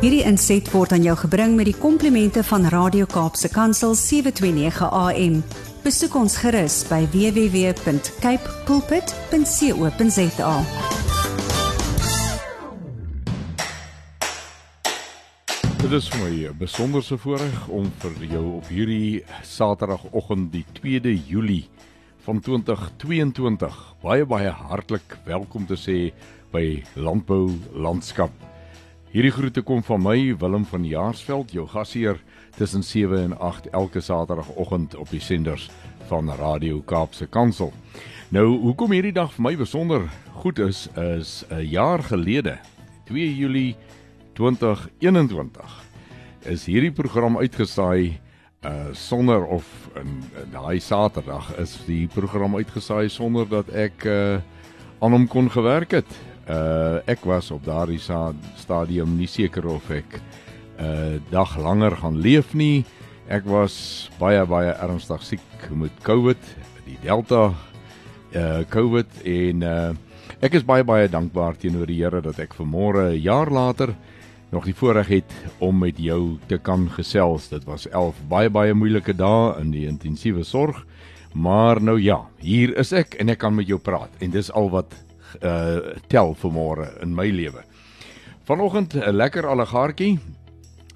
Hierdie inset word aan jou gebring met die komplimente van Radio Kaapse Kansel 729 AM. Besoek ons gerus by www.cape pulpit.co.za. Dit is vir my 'n besonderse voorreg om vir jou op hierdie Saterdagoggend die 2de Julie van 2022 baie baie hartlik welkom te sê by Landbou Landskap. Hierdie groete kom van my Willem van Jaarsveld, jou gasheer tussen 7 en 8 elke Saterdagoggend op die senders van Radio Kaapse Kansel. Nou, hoekom hierdie dag vir my besonder goed is is 'n jaar gelede, 2 Julie 2021 is hierdie program uitgesaai uh sonder of in daai Saterdag is die program uitgesaai sonder dat ek uh aan hom kon gewerk het. Uh ek was op daardie stadium nie seker of ek 'n uh, dag langer gaan leef nie. Ek was baie baie ernstig siek met COVID, die Delta uh COVID en uh ek is baie baie dankbaar teenoor die Here dat ek vanmôre 'n jaar later nog die voorreg het om met jou te kan gesels. Dit was 11 baie baie moeilike dae in die intensiewe sorg. Maar nou ja, hier is ek en ek kan met jou praat en dis al wat uh tel vir môre in my lewe. Vanoggend 'n lekker allegaartjie.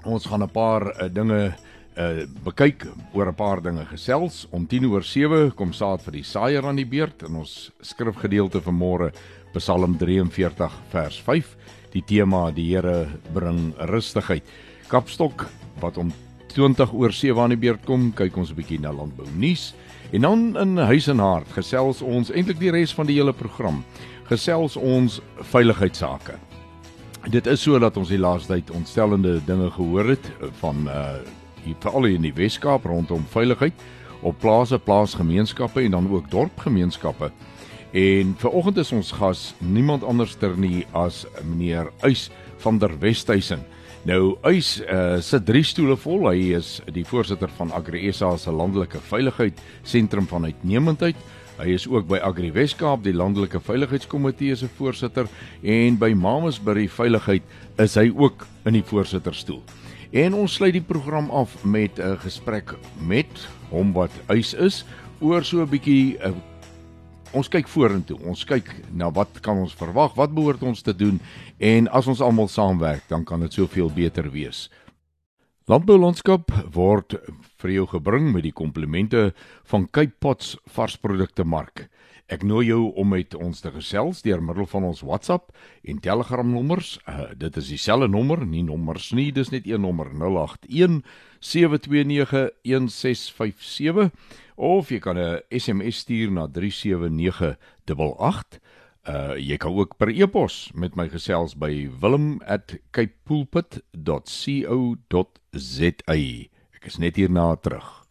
Ons gaan 'n paar uh, dinge uh bekyk oor 'n paar dinge gesels. Om 10 oor 7 kom saad vir die saaier aan die beurt in ons skrifgedeelte vir môre Psalm 43 vers 5 die tema die Here bring rustigheid. Kapstok wat om 20 oor 7 aan die beurt kom, kyk ons 'n bietjie na landbou nuus en dan in huis en hart gesels ons eintlik die res van die hele program. Gesels ons veiligheidsake. Dit is so dat ons die laaste tyd ontstellende dinge gehoor het van uh hier veral in die Weskaap rondom veiligheid op plase, plaasgemeenskappe en dan ook dorpgemeenskappe. En vir oggend is ons gas niemand anderster nie as meneer Uys van der Westhuizen. Nou Uys uh, sit drie stoole vol. Hy is die voorsitter van AgriSA se landelike veiligheid sentrum van uitnemendheid. Hy is ook by Agri Weskaap die landelike veiligheidskomitee se voorsitter en by Mamasbury veiligheid is hy ook in die voorsitterstoel. En ons sluit die program af met 'n gesprek met hom wat Uys is oor so 'n bietjie 'n ons kyk vorentoe. Ons kyk na wat kan ons verwag? Wat behoort ons te doen? En as ons almal saamwerk, dan kan dit soveel beter wees. Landboulandskap word vir jou gebring met die komplimente van Cape Pots varsprodukte mark. Ek nooi jou om met ons te gesels deur middel van ons WhatsApp en Telegram nommers. Uh, dit is dieselfde nommer, nie nommers nie, dis net een nommer 081 729 1657 of jy kan 'n SMS stuur na 37988. Uh jy kan ook per e-pos met my gesels by wilm@capepulpit.co.za. Ek is net hierna terug.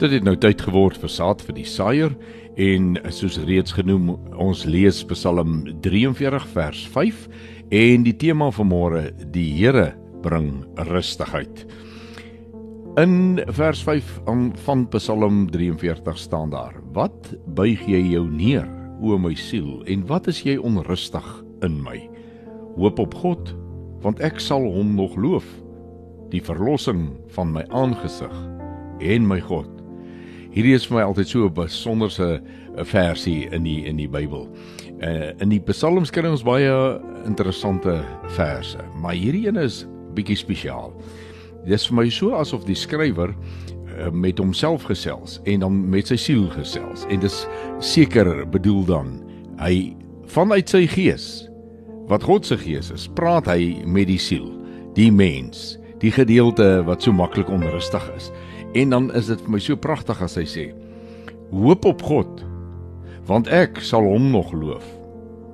Dit het nou tyd geword vir saad vir die saaier en soos reeds genoem, ons lees Psalm 43 vers 5 en die tema van môre, die Here bring rustigheid. In vers 5 van Psalm 43 staan daar: Wat buig jy jou neer, o my siel, en wat is jy onrustig in my? Hoop op God, want ek sal hom nog loof, die verlossing van my aangesig en my God. Hierdie is vir my altyd so 'n besonderse versie in die in die Bybel. Uh in die Psalms kry ons baie interessante verse, maar hierdie een is bietjie spesiaal. Dis vir my so asof die skrywer uh, met homself gesels en dan met sy siel gesels en dis seker bedoel dan hy vanuit sy gees wat God se gees is, praat hy met die siel, die mens, die gedeelte wat so maklik onrustig is. En dan is dit vir my so pragtig as hy sê: "Hoop op God, want ek sal hom nog loof."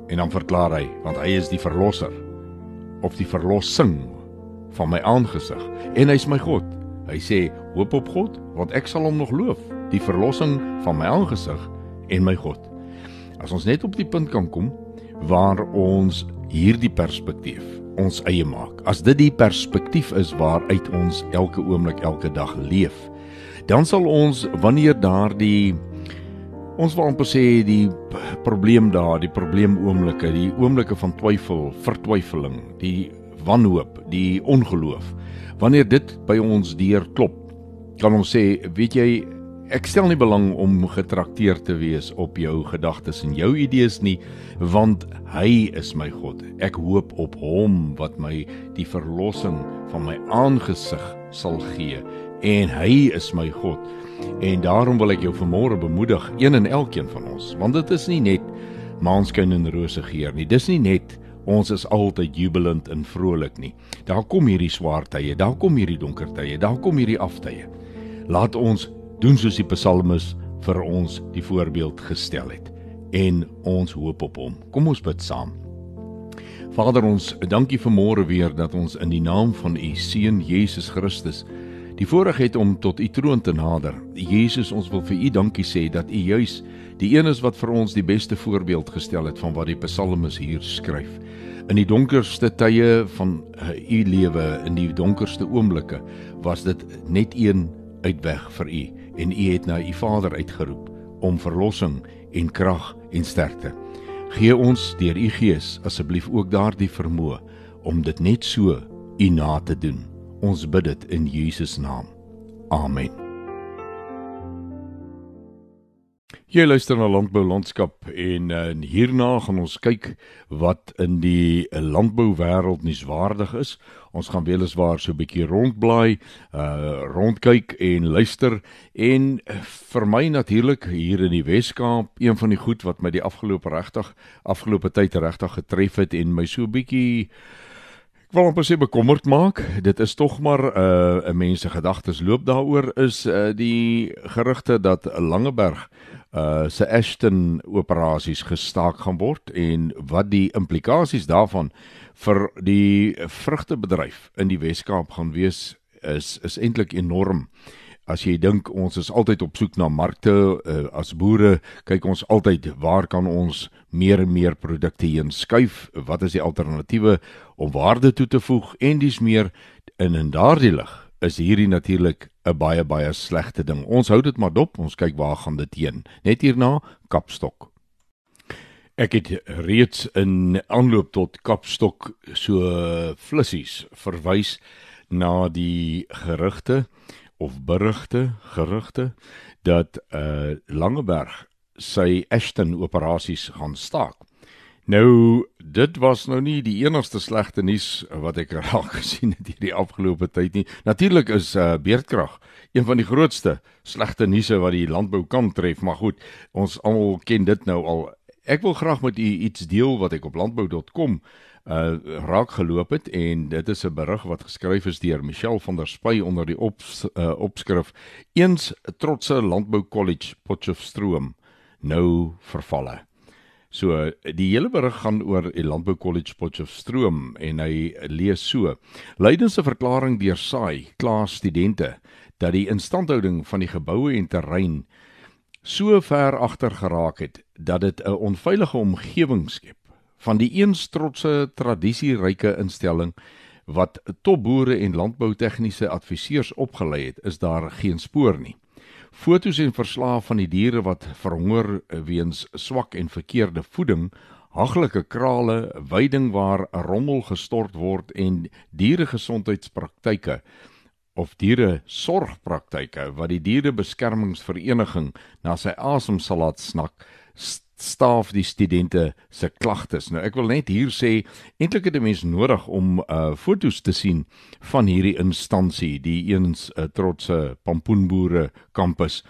En dan verklaar hy, want hy is die verlosser of die verlossing van my aangesig en hy's my God. Hy sê: "Hoop op God, want ek sal hom nog loof, die verlossing van my aangesig en my God." As ons net op die punt kan kom waar ons hierdie perspektief ons eie maak. As dit die perspektief is waaruit ons elke oomblik elke dag leef, dan sal ons wanneer daardie ons wil amper sê die probleem daar, die probleem oomblikke, die oomblikke van twyfel, vertwyfeling, die wanhoop, die ongeloof. Wanneer dit by ons deur klop, kan ons sê, weet jy, ek stel nie belang om getrakteer te wees op jou gedagtes en jou idees nie, want hy is my God. Ek hoop op hom wat my die verlossing van my aangesig sal gee en hy is my God. En daarom wil ek jou vanmôre bemoedig, een en elkeen van ons, want dit is nie net maanskyn en rose geur nie. Dis nie net ons is altyd jubelend en vrolik nie. Daar kom hierdie swaar tye, daar kom hierdie donker tye, daar kom hierdie aftye. Laat ons doen soos die psalmis vir ons die voorbeeld gestel het en ons hoop op hom. Kom ons bid saam. Vader ons, dankie vir môre weer dat ons in die naam van u seun Jesus Christus die voorreg het om tot u troon te nader. Jesus, ons wil vir u dankie sê dat u juis die een is wat vir ons die beste voorbeeld gestel het van wat die psalmis hier skryf. In die donkerste tye van uh, u lewe, in die donkerste oomblikke, was dit net een uitweg vir u en u het na u Vader uitgeroep om verlossing en krag en sterkte. Gee ons deur u Gees asseblief ook daardie vermoë om dit net so u na te doen. Ons bid dit in Jesus naam. Amen. Jy luister na Landbou Landskap en uh, hierna gaan ons kyk wat in die landbouwêreld nuuswaardig is. Ons gaan weliswaar so 'n bietjie rondblaai, uh rondkyk en luister en vir my natuurlik hier in die Wes-Kaap, een van die goed wat my die afgelope regtig afgelope tyd regtig getref het en my so 'n bietjie Ek wil amper sê bekommerd maak. Dit is tog maar 'n uh, mense gedagtes loop daaroor is uh, die gerugte dat Langeberg uh se Ashton operasies gestaak gaan word en wat die implikasies daarvan vir die vrugtebedryf in die Wes-Kaap gaan wees is is eintlik enorm. As jy dink ons is altyd op soek na markte uh, as boere, kyk ons altyd waar kan ons meer en meer produkte heen skuif? Wat is die alternatiewe om waarde toe te voeg en dis meer in in daardie lig is hierdie natuurlik 'n baie baie slegte ding. Ons hou dit maar dop, ons kyk waar gaan dit heen. Net hierna Kapstok. Ek het reeds in aanloop tot Kapstok so flissies verwys na die gerugte of berigte, gerugte dat uh Langeberg sy Ashton operasies gaan staak. Nou dit was nou nie die enigste slegte nuus wat ek raak gesien het hierdie afgelope tyd nie. Natuurlik is uh beerdkrag een van die grootste slegte nuuse wat die landbou kan tref, maar goed, ons almal ken dit nou al. Ek wil graag met u iets deel wat ek op landbou.com uh raak geloop het en dit is 'n berig wat geskryf is deur Michelle van der Spy onder die op uh, opskrif eens trotse landbou college Potchefstroom nou vervalle. So die hele berig gaan oor die Landbou College Potchefstroom en hy lees so: Lydens 'n verklaring deur SAI kla studente dat die instandhouding van die geboue en terrein so ver agter geraak het dat dit 'n onveilige omgewing skep van die eens trotse tradisieryke instelling wat topboere en landboutegniese adviseurs opgelei het, is daar geen spoor nie. Fotos en verslae van die diere wat verhonger weens swak en verkeerde voeding, haglike krale, weiding waar rommel gestort word en dieregesondheidspraktyke of diere sorgpraktyke wat die dierebeskermingsvereniging na sy asem sal laat snak staaf die studente se klagtes. Nou ek wil net hier sê eintlik het 'n mens nodig om uh fotos te sien van hierdie instansie, die eens 'n uh, trotse pampoenboere kampus.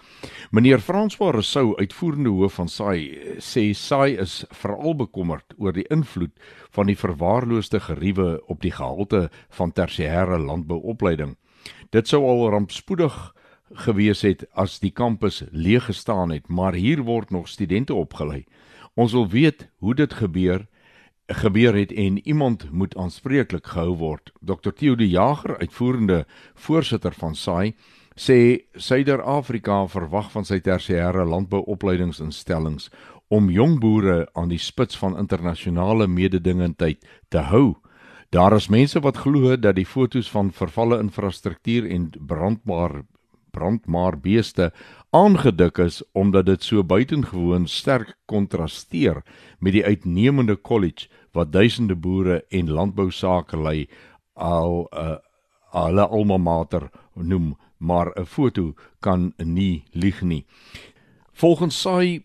Meneer François Rousseau, uitvoerende hoof van SAI, sê SAI is veral bekommerd oor die invloed van die verwaarloosde geriewe op die gehalte van tersiêre landbouopleiding. Dit sou al rampspoedig gewees het as die kampus leeg gestaan het, maar hier word nog studente opgelei. Ons wil weet hoe dit gebeur gebeur het en iemand moet aanspreeklik gehou word. Dr Theo de Jager, uitvoerende voorsitter van SAI, sê Suider-Afrika verwag van sy tersiêre landbouopleidingsinstellings om jong boere aan die spits van internasionale mededingendheid te hou. Daar is mense wat glo dat die fotos van vervalle infrastruktuur en brandbaar brandmaarbeeste aangedik is omdat dit so buitengewoon sterk kontrasteer met die uitnemende kollege wat duisende boere en landbousakelei al 'n uh, hulle alma mater noem, maar 'n foto kan nie lieg nie. Volgens sy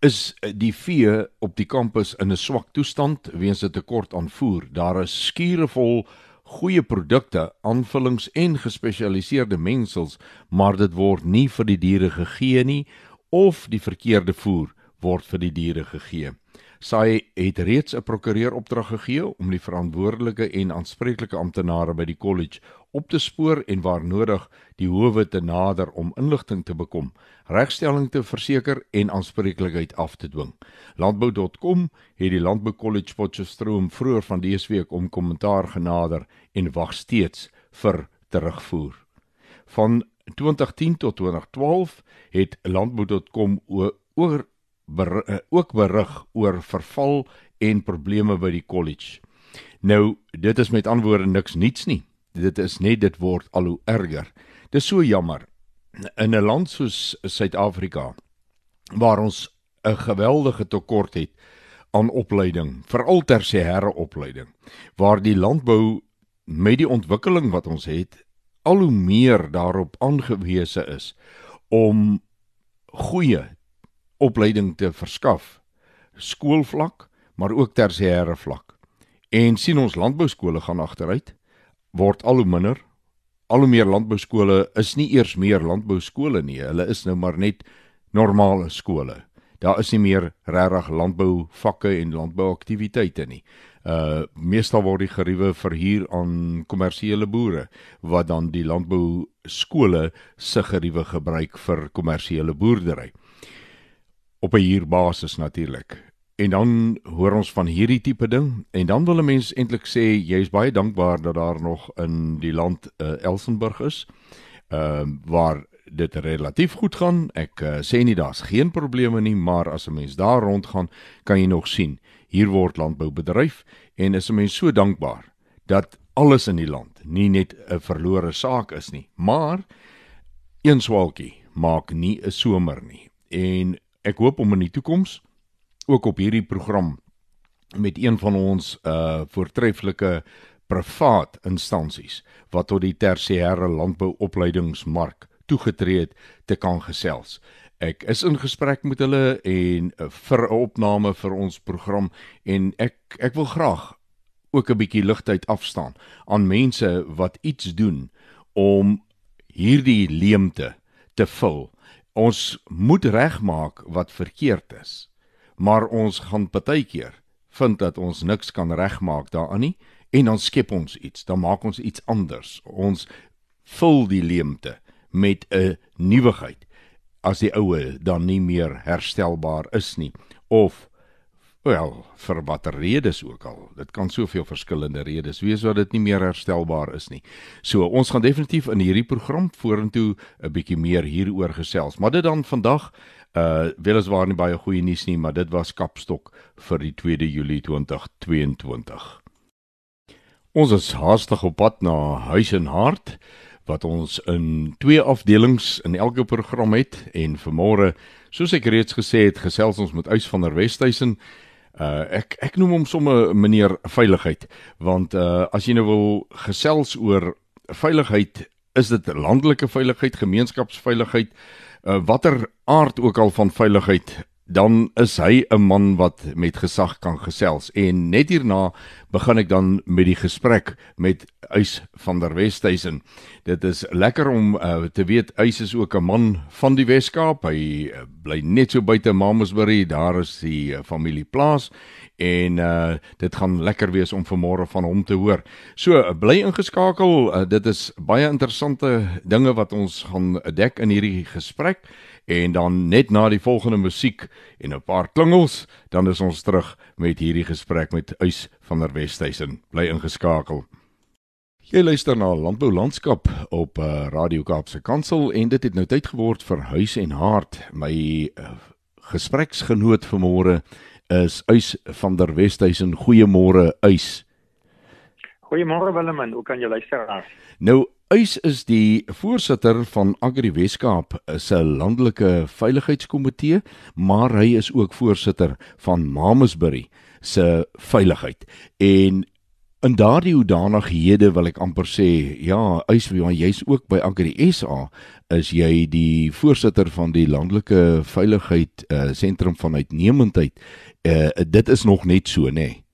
is die vee op die kampus in 'n swak toestand weens 'n tekort aan voer. Daar is skure vol goeie produkte, aanvullings en gespesialiseerde mengsels, maar dit word nie vir die diere gegee nie of die verkeerde voer word vir die diere gegee. Sy het reeds 'n prokureur opdrag gegee om die verantwoordelike en aanspreeklike amptenare by die kollege op te spoor en waar nodig die howe te nader om inligting te bekom, regstelling te verseker en aanspreeklikheid af te dwing. Landbou.com het die Landbou College Potchefstroom vroeër van dese week om kommentaar genader en wag steeds vir terugvoer. Van 2010 tot 2012 het Landbou.com oor ber, uh, ook berig oor verval en probleme by die kollege. Nou, dit is met antwoorde niks niets nie. Dit is net dit word al hoe erger. Dis so jammer. In 'n land soos Suid-Afrika waar ons 'n geweldige tekort het aan opleiding, veral tersiêre opleiding, waar die landbou met die ontwikkeling wat ons het al hoe meer daarop aangewese is om goeie opleiding te verskaf skoolvlak maar ook tersiêre vlak en sien ons landbou skole gaan agteruit word al hoe minder. Al hoe meer landbou skole is nie eers meer landbou skole nie. Hulle is nou maar net normale skole. Daar is nie meer regtig landbou vakke en landbou aktiwiteite nie. Uh meestal word die geriewe verhuur aan kommersiële boere wat dan die landbou skole se geriewe gebruik vir kommersiële boerdery. Op 'n huurbasis natuurlik. En dan hoor ons van hierdie tipe ding en dan wil 'n mens eintlik sê jy is baie dankbaar dat daar nog in die land uh, Elsenburg is. Ehm uh, waar dit relatief goed gaan. Ek uh, sê nie daar's geen probleme nie, maar as 'n mens daar rondgaan, kan jy nog sien hier word landbou bedryf en is 'n mens so dankbaar dat alles in die land nie net 'n verlore saak is nie, maar een swaalkie maak nie 'n somer nie. En ek hoop om in die toekoms ook op hierdie program met een van ons uh voortreffelike privaat instansies wat tot die tersiêre landbouopleidingsmark toegetree het te kan gesels. Ek is in gesprek met hulle en uh, vir 'n opname vir ons program en ek ek wil graag ook 'n bietjie ligtheid afstaan aan mense wat iets doen om hierdie leemte te vul ons moet regmaak wat verkeerd is. Maar ons gaan partykeer vind dat ons niks kan regmaak daaraan nie en dan skep ons iets, dan maak ons iets anders. Ons vul die leemte met 'n nuwigheid as die oue dan nie meer herstelbaar is nie of Wel, vir watter redes ook al. Dit kan soveel verskillende redes wees wat dit nie meer herstelbaar is nie. So, ons gaan definitief in hierdie program vorentoe 'n bietjie meer hieroor gesels. Maar dit dan vandag uh weliswaar nie baie goeie nuus nie, maar dit was Kapstok vir die 2de Julie 2022. Ons is haastig op pad na Huis en Hart wat ons in twee afdelings in elke program het. En vanmôre soos ek reeds gesê het gesels ons met Uys van der Westhuizen. Uh ek ek noem hom sommer meneer veiligheid want uh as jy nou wil gesels oor veiligheid is dit landelike veiligheid, gemeenskapsveiligheid, uh watter aard ook al van veiligheid dan is hy 'n man wat met gesag kan gesels. En net hierna begin ek dan met die gesprek met Uys van der Westhuizen. Dit is lekker om uh, te weet Uys is ook 'n man van die Weskaap. Hy uh, bly net so buite Mamasbury, daar is die uh, familieplaas en uh, dit gaan lekker wees om vanmôre van hom te hoor. So uh, bly ingeskakel. Uh, dit is baie interessante dinge wat ons gaan dek in hierdie gesprek en dan net na die volgende musiek en 'n paar klingels, dan is ons terug met hierdie gesprek met Uys van der Westhuizen. Bly ingeskakel. Jy luister na Landbou Landskap op uh, Radio Kaapse Kansel en dit het nou tyd geword vir Huis en Hart. My uh, gespreksgenoot vanmôre is Uys van der Westhuizen. Goeiemôre Uys. Goeiemôre Willem, hoe kan jy luister? Nou Uys is die voorsitter van Agri Weskaap se landelike veiligheidskomitee, maar hy is ook voorsitter van Mamasbury se veiligheid. En in daardie hoedanighede wil ek amper sê, ja, Uys, jy's ook by Agri SA, is jy die voorsitter van die landelike veiligheid uh, sentrum van uitnemendheid. Uh, dit is nog net so, nê? Nee.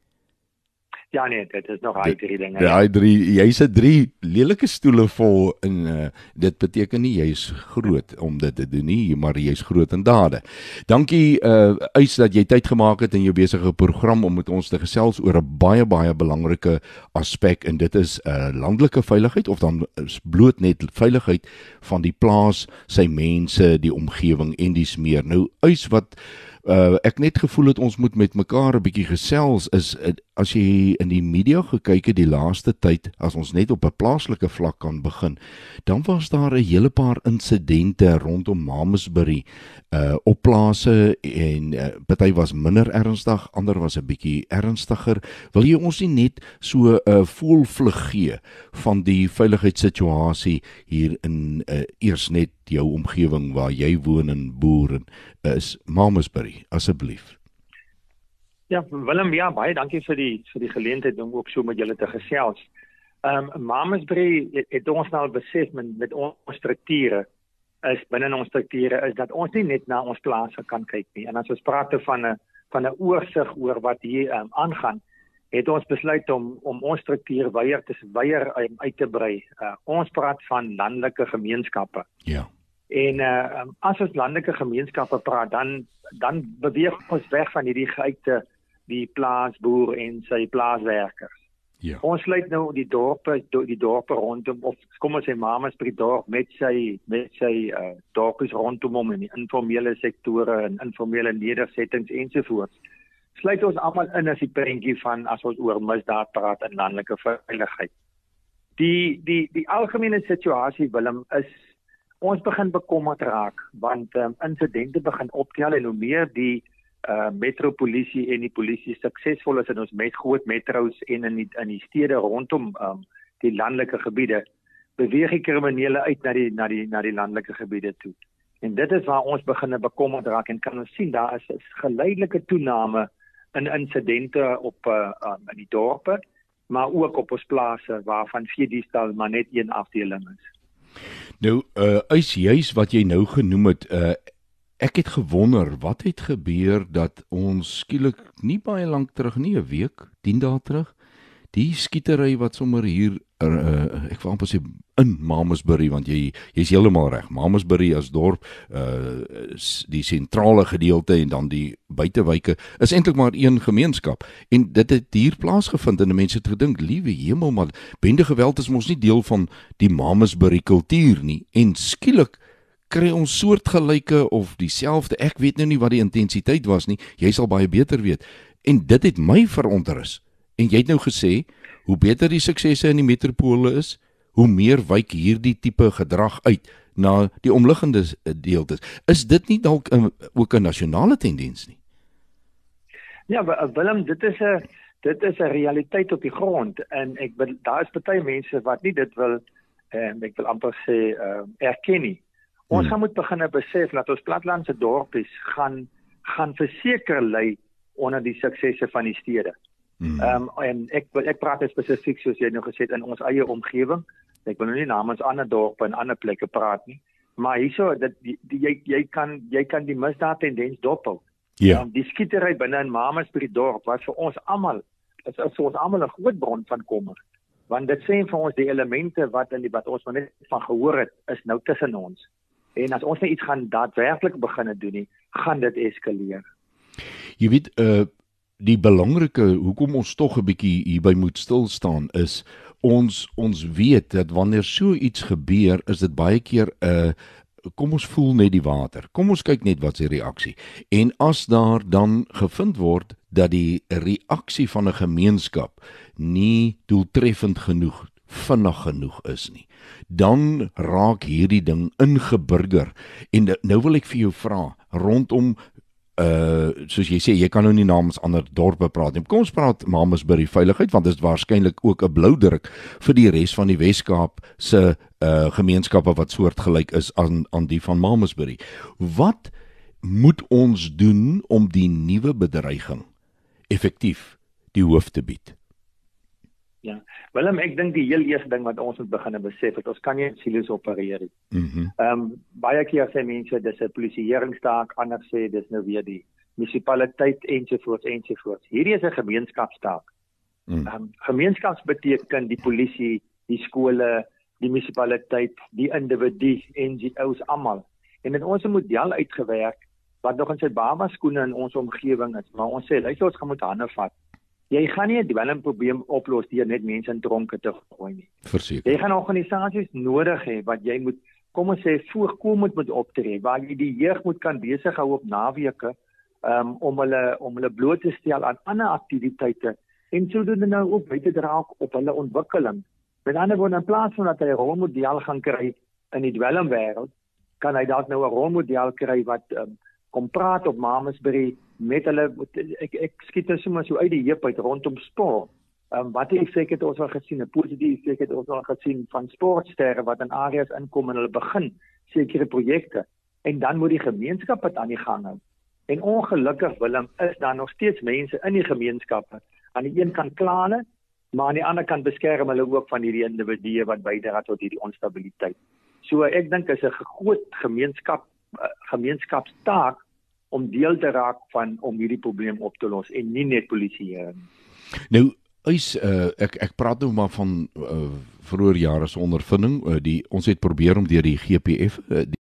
Ja nee, dit is nog hy drie dinge. Ja, hy drie, jy sit drie lelike stoele vol in uh, dit beteken nie jy's groot om dit te doen nie, maar jy's groot in dade. Dankie uh Uys dat jy tyd gemaak het in jou besige program om met ons te gesels oor 'n baie baie belangrike aspek en dit is 'n uh, landelike veiligheid of dan bloot net veiligheid van die plaas, sy mense, die omgewing en dis meer. Nou Uys wat uh, ek net gevoel het ons moet met mekaar 'n bietjie gesels is uh, as jy in die media gekyk het die laaste tyd as ons net op 'n plaaslike vlak kan begin dan was daar 'n hele paar insidente rondom Mamasbury uh op plase en uh, party was minder ernstig ander was 'n bietjie ernstiger. Wil jy ons nie net so 'n uh, voelvlug gee van die veiligheidssituasie hier in uh, eers net jou omgewing waar jy woon en boer en is Mamasbury asseblief Ja, Willem, ja, baie dankie vir die vir die geleentheid om ook so met julle te gesels. Ehm um, Mamasbury het, het ons nou besef met, met ons strukture is binne ons strukture is dat ons nie net na ons plase kan kyk nie. En as ons praat van 'n van 'n oorsig oor wat hier um, aangaan, het ons besluit om om ons struktuur weier te weier um, uit te brei. Uh, ons praat van landelike gemeenskappe. Ja. En uh, as ons landelike gemeenskappe praat, dan dan beweeg ons weg van hierdie geuite die plaasboer en sy plaaswerkers. Ja. Ons sluit nou die dorpe die dorpe rondom of kom ons sê mamas by die dorp met sy met sy uh dorpies rondom hom in die informele sektore en informele nedersettings ensovoorts. Sluit ons almal in as die prentjie van as ons oor misdaad praat en landelike veiligheid. Die die die algemene situasie Willem is ons begin bekommerd raak want um, insidente begin optel en hoe meer die uh metropolisie en die polisie suksesvol is in ons met groot metros en in die, in die stede rondom um die landelike gebiede beweeg die kriminele uit na die na die na die landelike gebiede toe. En dit is waar ons begin bekommerd raak en kan ons sien daar is 'n geleidelike toename in insidente op uh um, in die dorpe maar ook op ons plase waarvan vier diestal maar net een afdeling is. Nou uh is juis wat jy nou genoem het uh Ek het gewonder wat het gebeur dat ons skielik nie baie lank terug nie 'n week, 10 dae terug, die skietery wat sommer hier uh, ek wou amper sê in Mamasbury want jy jy's heeltemal reg. Mamasbury as dorp, uh die sentrale gedeelte en dan die buitewyke is eintlik maar een gemeenskap en dit het hier plaasgevind en mense het gedink, liewe hemel, maar bende geweld is mos nie deel van die Mamasbury kultuur nie en skielik kry ons soortgelyke of dieselfde. Ek weet nou nie wat die intensiteit was nie. Jy sal baie beter weet. En dit het my veronterus. En jy het nou gesê hoe beter die suksesse in die metropole is, hoe meer wyk hierdie tipe gedrag uit na die omliggende deeltes. Is dit nie dalk ook 'n nasionale tendens nie? Ja, Willem, dit is 'n dit is 'n realiteit op die grond en ek daar is baie mense wat nie dit wil en ek wil amper sê uh, erken nie. Ons hmm. gaan moet begin besef dat ons platlandse dorpies gaan gaan verseker lê onder die suksesse van die stede. Hmm. Ehm um, en ek ek praat spesifiek soos jy nou gesê het in ons eie omgewing. Ek wil nou nie namens ander dorpe en ander plekke praat nie, maar hierso dat die, die, jy jy kan jy kan die misdaad tendens dophou. Ja. Um, die skietery binne in Mamasbury dorp was vir ons almal is is vir ons almal 'n groot bron van kommer. Want dit sê vir ons die elemente wat in die wat ons net van gehoor het is nou tussen ons. En as ons net iets gaan daadwerklik begine doen nie, gaan dit eskaleer. Jy weet uh die belangrike hoekom ons tog 'n bietjie hierby moet stil staan is ons ons weet dat wanneer so iets gebeur, is dit baie keer 'n uh, kom ons voel net die water. Kom ons kyk net wat se reaksie. En as daar dan gevind word dat die reaksie van 'n gemeenskap nie doeltreffend genoeg vinnig genoeg is nie. Dan raak hierdie ding ingeburger en nou wil ek vir jou vra rondom uh soos jy sê jy kan nou nie namens ander dorpe praat nie. Kom ons praat Mamasbury veiligheid want dit is waarskynlik ook 'n blou druk vir die res van die Wes-Kaap se uh gemeenskappe wat soortgelyk is aan aan die van Mamasbury. Wat moet ons doen om die nuwe bedreiging effektief die hoof te bied? Ja. Willem, ek dink die heel eerste ding wat ons moet begin besef is ons kan nie in silo's opereer nie. Mhm. Mm ehm um, baie keer sê mense dis 'n polisieeringstaak, ander sê dis nou weer die munisipaliteit ensovoorts ensovoorts. Hierdie is 'n gemeenskapstaak. Mm. Ehm um, gemeenskaps beteken die polisie, die skole, die munisipaliteit, die individu, NGOs almal. En dit ons 'n model uitgewerk wat nog in sy baba skoene in ons omgewing is, maar ons sê luister ons gaan moet hande vat jy gaan nie 'n dwelmprobleem oplos deur net mense in tronke te gooi nie. Verseker. Jy gaan organisasies nodig hê wat jy moet kom ons sê voorkomend moet optree waar jy die jeug moet kan besig hou op naweke um, om hulle om hulle bloot te stel aan ander aktiwiteite en sodoende nou ook by te dra op hulle ontwikkeling. Met ander woorde in plaas van dat hy 'n rolmodel gaan kry in die dwelmwêreld, kan hy dalk nou 'n rolmodel kry wat um, kom praat op Mamasbury met hulle ek ek skiet nou sommer so uit die heup uit rondom sport. Ehm um, wat die effek het ons al gesien, 'n positiewe effek het ons al gesien van sportsterre wat in areas inkom en hulle begin sekere projekte en dan moet die gemeenskap dit aan die gang hou. En ongelukkig Willem is daar nog steeds mense in die gemeenskappe aan die een kant klaane, maar aan die ander kant beskerm hulle ook van hierdie individue wat bydra tot hierdie onstabiliteit. So ek dink is 'n groot gemeenskap uh, gemeenskapstaak om deel te raak van om hierdie probleem op te los en nie net polisieering. Nou is uh, ek ek praat nou maar van uh, vroeër jare se ondervinding uh, die ons het probeer om deur die GPF uh, die,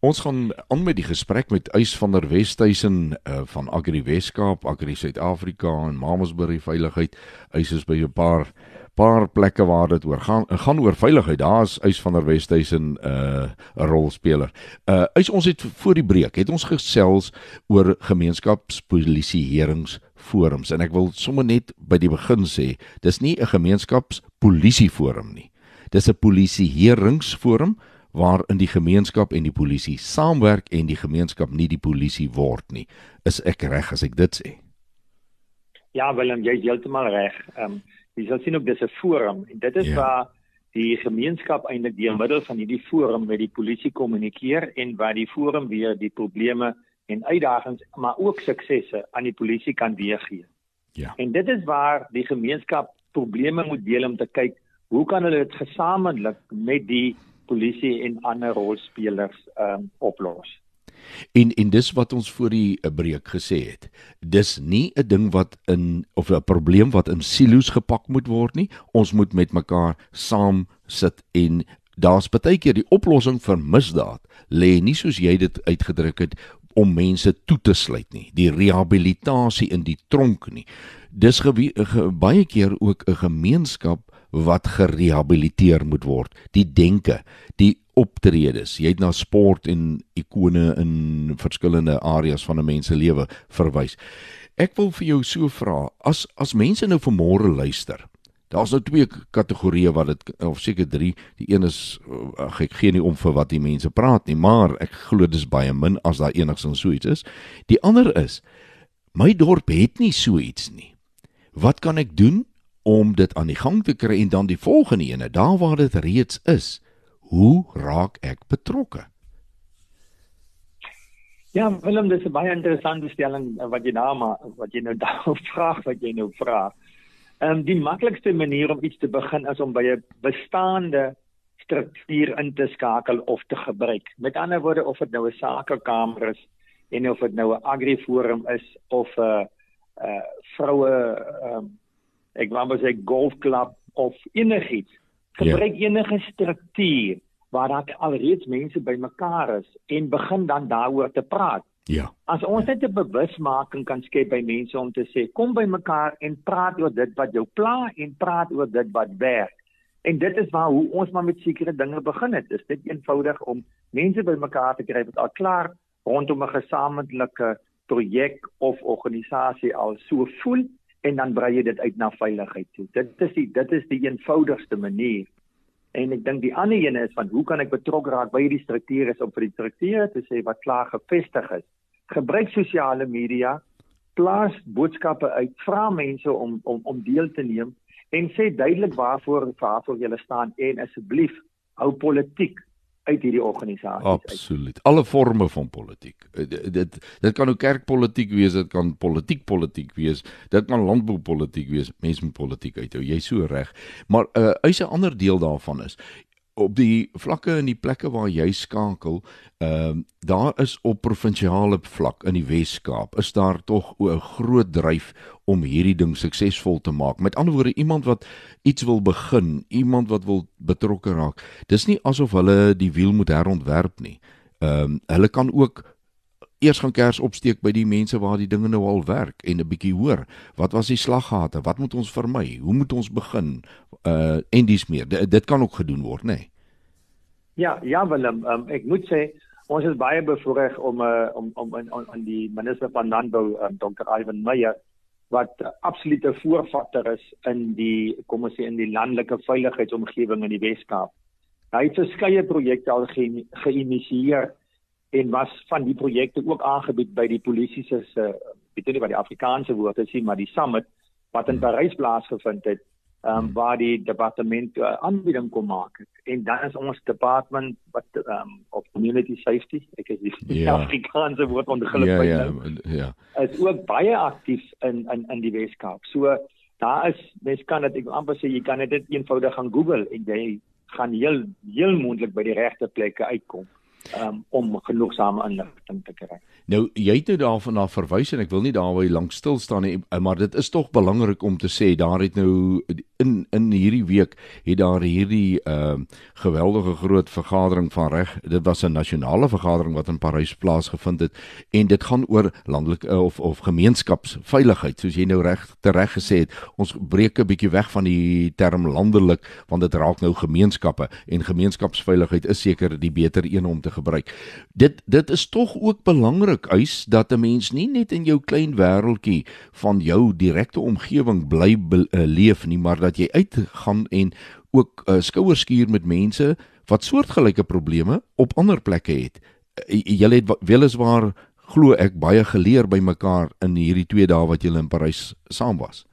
ons gaan aan met die gesprek met Eys van der Westhuizen uh, van Agri Weskaap, Agri Suid-Afrika en Mamasbury Veiligheid. Eys is by 'n paar paar plekke waar dit oor gaan gaan oor veiligheid. Daar's Eys van der Westhuizen 'n uh, 'n rolspeler. Uh Eys ons het voor die breek het ons gesels oor gemeenskapspolisieeringsforums en ek wil sommer net by die begin sê, dis nie 'n gemeenskapspolisieforum nie. Dis 'n polisieeringsforum waarin die gemeenskap en die polisie saamwerk en die gemeenskap nie die polisie word nie. Is ek reg as ek dit sê? Ja, Willem, jy is heeltemal reg. Ehm um, Jy sal sien ook dis 'n forum en dit is ja. waar die gemeenskap eintlik deur middel van hierdie forum met die polisie kommunikeer en waar die forum weer die probleme en uitdagings maar ook suksesse aan die polisie kan weergee. Ja. En dit is waar die gemeenskap probleme moet deel om te kyk hoe kan hulle dit gesamentlik met die polisie en ander rolspelers ehm um, oplos. En en dis wat ons voor die eh, breek gesê het. Dis nie 'n ding wat in of 'n probleem wat in silo's gepak moet word nie. Ons moet met mekaar saam sit en daar's baie keer die oplossing vir misdaad lê nie soos jy dit uitgedruk het om mense toe te sluit nie. Die rehabilitasie in die tronk nie. Dis ge, ge, baie keer ook 'n gemeenskap wat gerehabiliteer moet word. Die denke, die optredes. Jy het na sport en ikone in verskillende areas van 'n mens se lewe verwys. Ek wil vir jou so vra, as as mense nou vanmôre luister. Daar's nou twee kategorieë wat dit of seker drie. Die een is ag ek gee nie om vir wat die mense praat nie, maar ek glo dis baie min as daar enigsins so iets is. Die ander is my dorp het nie so iets nie. Wat kan ek doen om dit aan die gang te kry en dan die volgende ene, daar waar dit reeds is, hoe raak ek betrokke? Ja, Willem, dis 'n baie interessante stelling eh, wat jy nou maar wat jy nou daar vra, wat jy nou vra. Ehm um, die maklikste manier om iets te begin is om by 'n bestaande struktuur in te skakel of te gebruik. Met ander woorde, of dit nou 'n sakekamer is en of dit nou 'n agriforum is of 'n uh, uh vroue ehm um, ek wou maar sê golfklub of enigiets. Ja. Gebruik yeah. enige struktuur waar daar alreeds mense bymekaar is en begin dan daaroor te praat. Ja. As ons net 'n bewusmaking kan skep by mense om te sê kom bymekaar en praat oor dit wat jou pla en praat oor dit wat werk. En dit is waar hoe ons maar met sekere dinge begin het. Dis dit eenvoudig om mense bymekaar te kry wat al klaar rondom 'n gesamentlike projek of organisasie al so voel en dan brei jy dit uit na veiligheid toe. Dit is die dit is die eenvoudigste manier. En ek dink die ander een is van hoe kan ek betrokke raak by hierdie strukture is om vir die strukture te sê wat klaar gevestig is gebruik sosiale media, plaas boodskappe uit, vra mense om om om deel te neem en sê duidelik waarvoor waarvoor jy staan en asseblief hou politiek uit hierdie organisasie. Absoluut. Alle forme van politiek. Eh, dit dit kan ook kerkpolitiek wees, dit kan politiek politiek wees, dit kan landboupolitiek wees. Mense moet politiek uithou. Jy's so reg. Maar 'n uh, eise ander deel daarvan is op die vlakke en die plekke waar jy skakel, ehm uh, daar is op provinsiale vlak in die Wes-Kaap is daar tog 'n groot dryf om hierdie ding suksesvol te maak. Met ander woorde, iemand wat iets wil begin, iemand wat wil betrokke raak. Dis nie asof hulle die wiel moet herontwerp nie. Ehm um, hulle kan ook eers gaan kers opsteek by die mense waar die dinge nou al werk en 'n bietjie hoor wat was die slaggate wat moet ons vermy hoe moet ons begin uh en dis meer D dit kan ook gedoen word nê nee? ja ja Willem um, ek moet sê ons is baie bevoorreg om uh, om om aan die minister van landbou um, Dr Ivan Meyer wat uh, absolute voorvatter is in die kom ons sê in die landelike veiligheidsomgewing in die Wes-Kaap hy het verskeie projekte al geïnisieer ge en was van die projekte ook aangebied by die polisie se uh, weet nie wat die Afrikaanse woord is nie maar die summit wat in hmm. Parys plaasgevind het um, waar die departement uh, aanbieding kom maak en dan is ons department wat um, of community safety ek is die ja. Afrikaanse woord ongelukkig ja, ja, ja. is ook baie aktief in in in die Weskaap so daar is mens kan dit ek amper sê jy kan dit eenvoudig gaan Google en jy gaan heel heel moontlik by die regte plekke uitkom um, om genoegsame inligting te kry. Nou jy het nou daarvan af verwys en ek wil nie daarby lank stil staan nie, maar dit is tog belangrik om te sê daar het nou in in hierdie week het daar hierdie ehm uh, geweldige groot vergadering van reg. Dit was 'n nasionale vergadering wat in Parys plaasgevind het en dit gaan oor landelike uh, of of gemeenskapsveiligheid soos jy nou reg tereg gesê het. Ons breek 'n bietjie weg van die term landelik want dit raak nou gemeenskappe en gemeenskapsveiligheid is seker die beter een om te gebruik. Dit dit is tog ook belangrik eis dat 'n mens nie net in jou klein wêreltjie van jou direkte omgewing bly be, uh, leef nie, maar dat jy uitgaan en ook uh, skouers skuur met mense wat soortgelyke probleme op ander plekke het. Uh, julle het weliswaar glo ek baie geleer by mekaar in hierdie 2 dae wat julle in Parys saam was.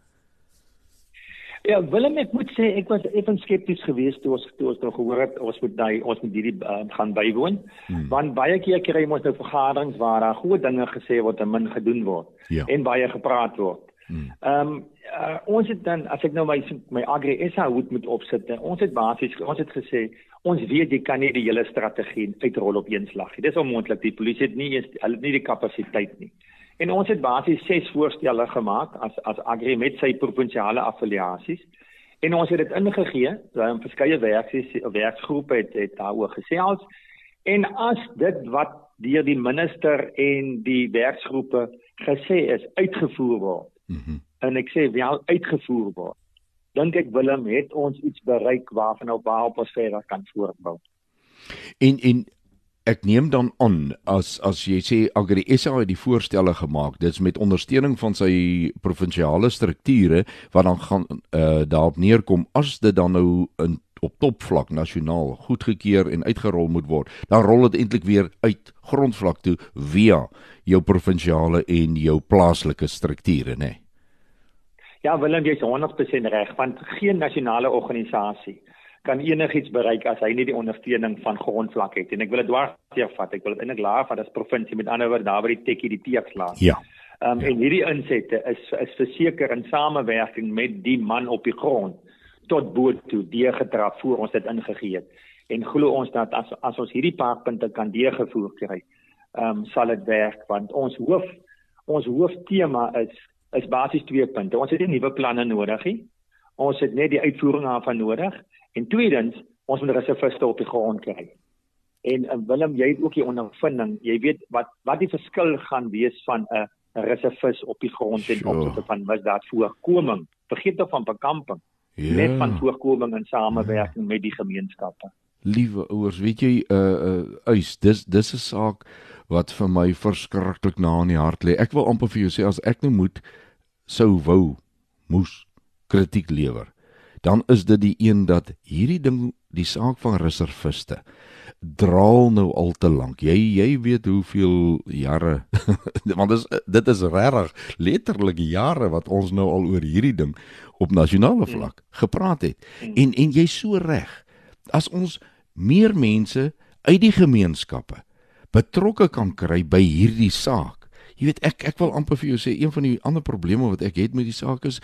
Ja, Willem, ek moet sê ek was effens skepties geweest toe ons toe ons nou gehoor het ons moet daai ons moet hierdie uh, gaan bywoon. Hmm. Want baie keer kry ons nou vergaderings waar daar goeie dinge gesê word en min gedoen word ja. en baie gepraat word. Hmm. Ehm um, uh, ons het dan as ek nou my my Agri SA hoed moet opsit, ons het basies ons het gesê ons weet jy kan nie die hele strategie uitrol op een slag nie. Dis onmoontlik. Die polisie het nie eens hulle het nie die kapasiteit nie. En ons het basies ses voorstelle gemaak as as Agri met sy provinsiale affiliasies. En ons het dit ingegee, daar het verskeie werksies werksgroepe het, het daaroor gesels. En as dit wat deur die minister en die werksgroepe gesê is uitgevoer word. Mm -hmm. En ek sê wel uitgevoer word. Dink ek Willem het ons iets bereik waarvan op waarop ons verder kan voortbou. En en Ek neem dan aan as as jy sê Agri SA het die voorstelle gemaak, dit's met ondersteuning van sy provinsiale strukture wat dan gaan uh, daarop neerkom as dit dan nou in op topvlak nasionaal goedgekeur en uitgerol moet word, dan rol dit eintlik weer uit grondvlak toe via jou provinsiale en jou plaaslike strukture, né? Nee? Ja, Willem, jy's 100% reg, want geen nasionale organisasie kan enigiets bereik as hy nie die ondersteuning van grondvlak het en ek wil dit dwarsdeur vat ek wil dit eintlik laer vat as provinsie met ander woorde daar waar die tekkie die teeks laat. Ja. Um, ja. en hierdie insette is is verseker in samewerking met die man op die grond tot bo toe deurgetrap voor ons dit ingegee het. En glo ons dat as as ons hierdie paar punte kan deurgevoer kry, ehm um, sal dit werk want ons hoof ons hooftema is is basies twee punte. Ons het nie nuwe planne nodig nie. Ons het net die uitvoering daarvan nodig. En tweedens, ons moet reserviste op die grond kry. En uh, Willem, jy het ook die ondervinding. Jy weet wat wat die verskil gaan wees van 'n uh, reservis op die grond en opsigte van wat daar voorkoming. Vergeet dan van bekamping. Ja. Net van voorkoming en samewerking ja. met die gemeenskappe. Liewe ouers, weet jy uh uh uis, dis dis 'n saak wat vir my verskriklik na in die hart lê. Ek wil amper vir jou sê as ek nou moet sou wou moes kritiek lewer dan is dit die een dat hierdie ding die saak van reserviste draal nou al te lank. Jy jy weet hoeveel jare want dis dit is regtig letterlik jare wat ons nou al oor hierdie ding op nasionale vlak gepraat het. En en jy's so reg. As ons meer mense uit die gemeenskappe betrokke kan kry by hierdie saak. Jy weet ek ek wil amper vir jou sê een van die ander probleme wat ek het met die saak is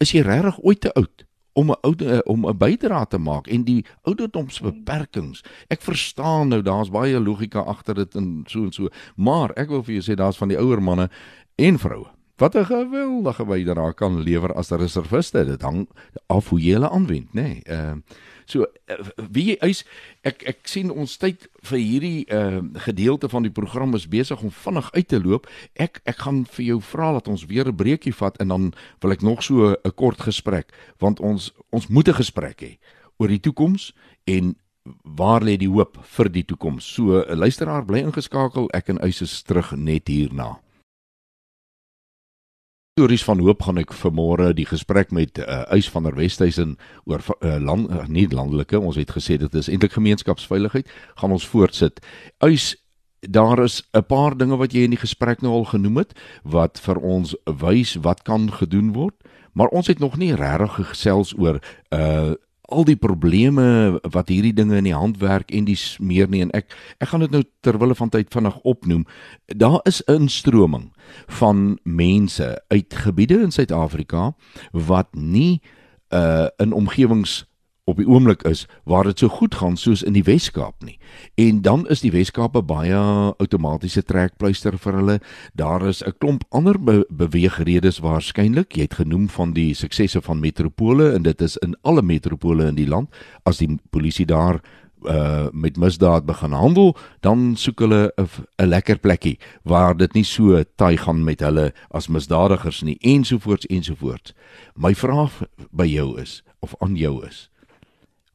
is jy regtig ooit te oud? Om 'n oude eh, om 'n bydrae te maak en die ouderdomsbeperkings. Ek verstaan nou daar's baie logika agter dit en so en so, maar ek wil vir jou sê daar's van die ouer manne en vroue wat 'n geweldige bydrae kan lewer as 'n reserviste. Dit hang af hoe jy hulle aanwend, nê. Nee. Ehm uh, So eh, wie is ek ek sien ons tyd vir hierdie uh gedeelte van die program is besig om vinnig uit te loop. Ek ek gaan vir jou vra dat ons weer 'n breekie vat en dan wil ek nog so 'n kort gesprek want ons ons moet 'n gesprek hê oor die toekoms en waar lê die hoop vir die toekoms. So luisteraar bly ingeskakel. Ek en Eys is terug net hierna stories van hoop gaan ek vanmôre die gesprek met uh, Eys van der Westhuizen oor uh, land uh, nie landelike ons het gesê dit is eintlik gemeenskapsveiligheid gaan ons voortsit. Eys daar is 'n paar dinge wat jy in die gesprek nou al genoem het wat vir ons wys wat kan gedoen word, maar ons het nog nie regtig gesels oor uh al die probleme wat hierdie dinge in die handwerk en dis meer nie en ek ek gaan dit nou terwille van tyd vinnig opnoem. Daar is 'n instroming van mense uit gebiede in Suid-Afrika wat nie uh in omgewings op die oomblik is waar dit so goed gaan soos in die Wes-Kaap nie. En dan is die Wes-Kaap 'n baie outomatiese trekpleister vir hulle. Daar is 'n klomp ander be beweegredes waarskynlik. Jy het genoem van die suksesse van metropole en dit is in alle metropole in die land as die polisie daar uh met misdaad begin handel, dan soek hulle 'n lekker plekkie waar dit nie so taai gaan met hulle as misdadigers nie ensovoorts ensovoorts. My vraag by jou is of aan jou is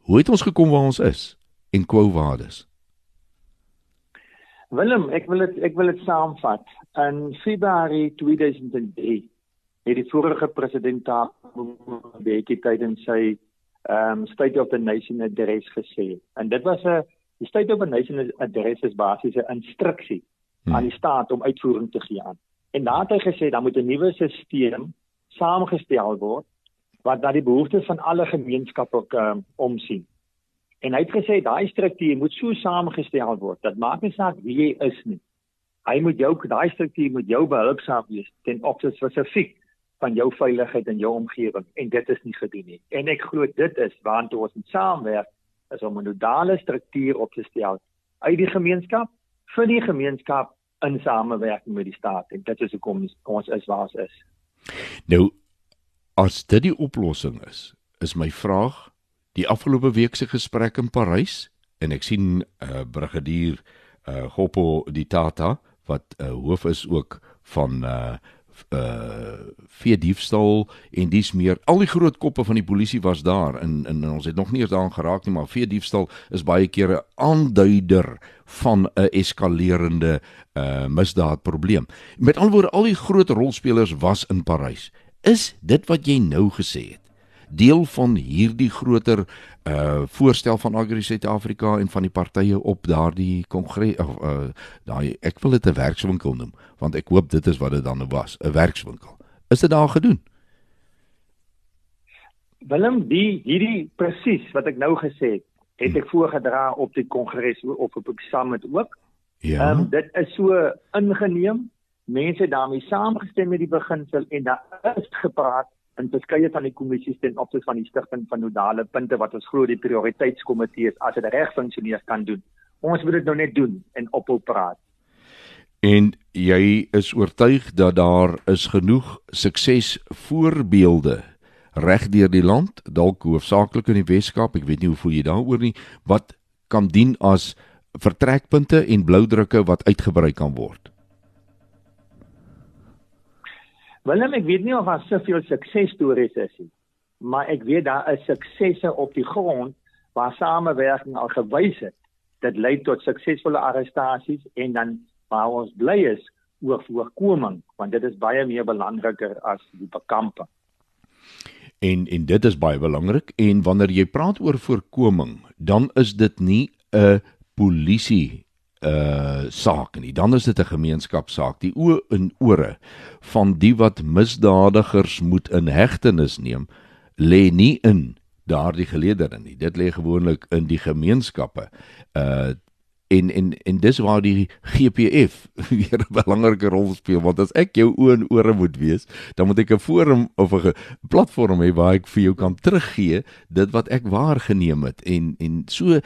Hoe het ons gekom waar ons is en quo vadis? Willem, ek wil dit ek wil dit saamvat. In Februarie 2003 het die vorige president 'n bietjie tydens sy ehm um, State of the Nation address gesê. En dit was 'n die State of the Nation address is basies 'n instruksie hmm. aan die staat om uitvoering te gee aan. En daar het hy gesê dan moet 'n nuwe stelsel saamgestel word wat na die behoeftes van alle gemeenskappe um, omsien. En hy het gesê daai struktuur moet so saamgestel word dat maak nie saak wie jy is nie. Hy moet jou daai struktuur moet jou behulpsaam wees ten opsigte spesifiek van jou veiligheid in jou omgewing en dit is nie gedoen nie. En ek glo dit is waartoe ons moet saamwerk is om 'n nodale struktuur op te stel uit die gemeenskap vir die gemeenskap in samewerking met die staat en dit is hoekom ons is waar ons is. Nou As dit die oplossing is, is my vraag die afgelope week se gesprek in Parys en ek sien 'n uh, brigadier uh, Hoppo die Tata wat uh, hoof is ook van uh uh vier diefstal en dis meer al die groot koppe van die polisie was daar en en ons het nog nie eers daaraan geraak nie maar vier diefstal is baie keer 'n aanduider van 'n eskalerende uh misdaadprobleem. Met ander woorde al die groot rolspelers was in Parys Is dit wat jy nou gesê het deel van hierdie groter uh voorstel van Agri Suid-Afrika en van die partye op daardie kongres of uh daai ek wil dit 'n werkswinkel noem want ek hoop dit is wat dit dan nou was 'n werkswinkel. Is dit daar gedoen? Willem, die hierdie presies wat ek nou gesê het, het hmm. ek voorgedra op die kongres of op 'n summit ook. Ja. Ehm um, dit is so ingeneem mense daarmee saamgestem met die beginsel en daar is gepraat in verskeie van die kommissies ten opsigte van die stigting van nodale punte wat ons glo die prioriteitskomitees as dit reg funksioneer kan doen. Ons moet dit nou net doen en ophou praat. En jy is oortuig dat daar is genoeg suksesvoorbeelde reg deur die land, dalk hoofsaaklik in die Weskaap, ek weet nie hoe voel jy daaroor nie, wat kan dien as vertrekpunte en bloudrukke wat uitgebrei kan word. Willem, ek weet nie of daar soveel suksesstories is nie, maar ek weet daar is suksesse op die grond waar samewerking al gewys het. Dit lei tot suksesvolle arrestasies en dan waar ons bly is oor voorkoming, want dit is baie meer belangriker as die bekamping. En en dit is baie belangrik en wanneer jy praat oor voorkoming, dan is dit nie 'n polisie uh saak nie. Dan is dit 'n gemeenskapsaak. Die oë en ore van die wat misdadigers moet in hegtenis neem, lê nie in daardie geleedere nie. Dit lê gewoonlik in die gemeenskappe. Uh en en en dis waar die GPF weer 'n belangrike rol speel want as ek jou oë en ore moet wees, dan moet ek 'n forum of 'n platform hê waar ek vir jou kan teruggee dit wat ek waargeneem het en en so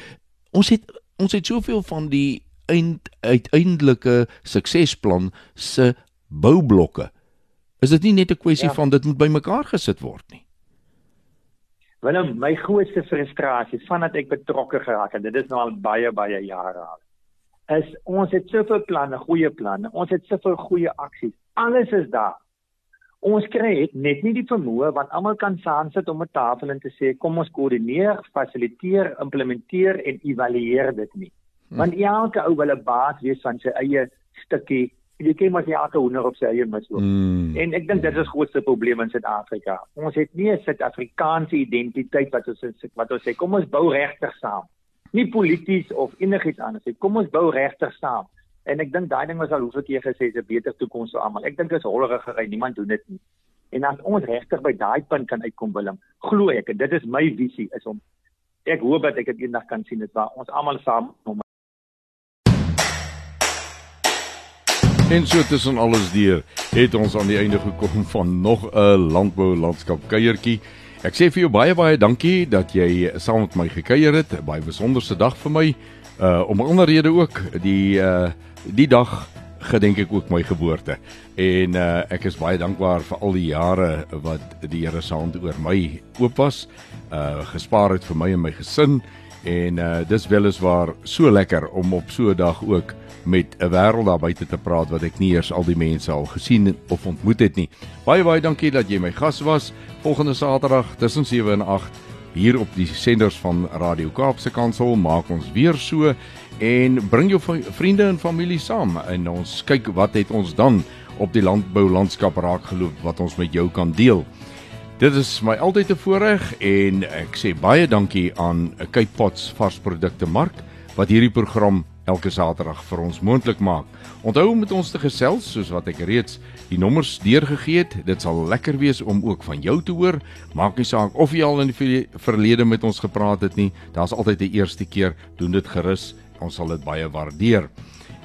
ons het ons het soveel van die eind, uiteindelike suksesplan se boublokke. Is dit nie net 'n kwessie ja. van dit moet bymekaar gesit word nie? Willem, my grootste frustrasie vandat ek betrokke geraak het, dit is nou al baie baie jare al. Is ons het soveel planne, goeie planne. Ons het soveel goeie aksies. Alles is daar. Ons kry net nie die vermoë want almal kan saam sit om 'n tafel en te sê kom ons koördineer, fasiliteer, implementeer en evalueer dit nie. Want elke ou wil 'n baas wees van sy eie stukkie. Jy maar jy elke hoender op sy eie mis ook. Mm. En ek dink dit is grootste probleem in Suid-Afrika. Ons het nie 'n Suid-Afrikaanse identiteit wat ons wat ons sê kom ons bou regtig saam. Nie polities of enigiets anders nie. Kom ons bou regtig saam. En ek dink daai ding was al hoeveel keer gesê is 'n beter toekoms vir almal. Ek dink dit is hollerige gery. Niemand doen dit nie. En as ons regtig by daai punt kan uitkom Willem, glo ek, dit is my visie is om ek hoop dat ek dit eendag kan sien dit waar ons almal saam om En so tussen alles deur het ons aan die einde gekom van nog 'n landbou landskap kuiertjie. Ek sê vir jou baie baie dankie dat jy saam met my gekuier het. Baie besonderse dag vir my. Uh om 'n ander rede ook, die uh die dag gedenk ek ook my geboorte. En uh ek is baie dankbaar vir al die jare wat die Here se hand oor my oop was, uh gespaar het vir my en my gesin. En uh dis weliswaar so lekker om op so 'n dag ook met 'n wêreld daar buite te praat wat ek nie eers al die mense al gesien of ontmoet het nie. Baie baie dankie dat jy my gas was. Volgende Saterdag tussen 7 en 8 hier op die senders van Radio Kaapse Kansel maak ons weer so en bring jou vriende en familie saam en ons kyk wat het ons dan op die landbou landskap raak geloop wat ons met jou kan deel. Dit is my altyd 'n voorreg en ek sê baie dankie aan Cape Pots varsprodukte mark wat hierdie program elke Saterdag vir ons moontlik maak. Onthou om met ons te gesels soos wat ek reeds die nommers deurgegee het. Dit sal lekker wees om ook van jou te hoor. Maak nie saak of jy al in die verlede met ons gepraat het nie. Daar's altyd 'n eerste keer. Doen dit gerus. Ons sal dit baie waardeer.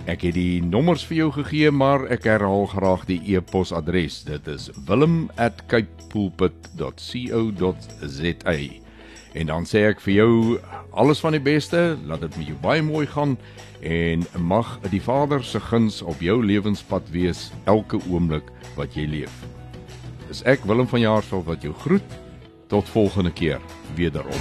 Ek het die nommers vir jou gegee, maar ek herhaal graag die e-posadres. Dit is wilm@capepulpit.co.za. En dan sê ek vir jou alles van die beste, laat dit met jou baie mooi gaan en mag die Vader se guns op jou lewenspad wees elke oomblik wat jy leef. Dis ek Willem van Jaarsveld wat jou groet. Tot volgende keer wederom.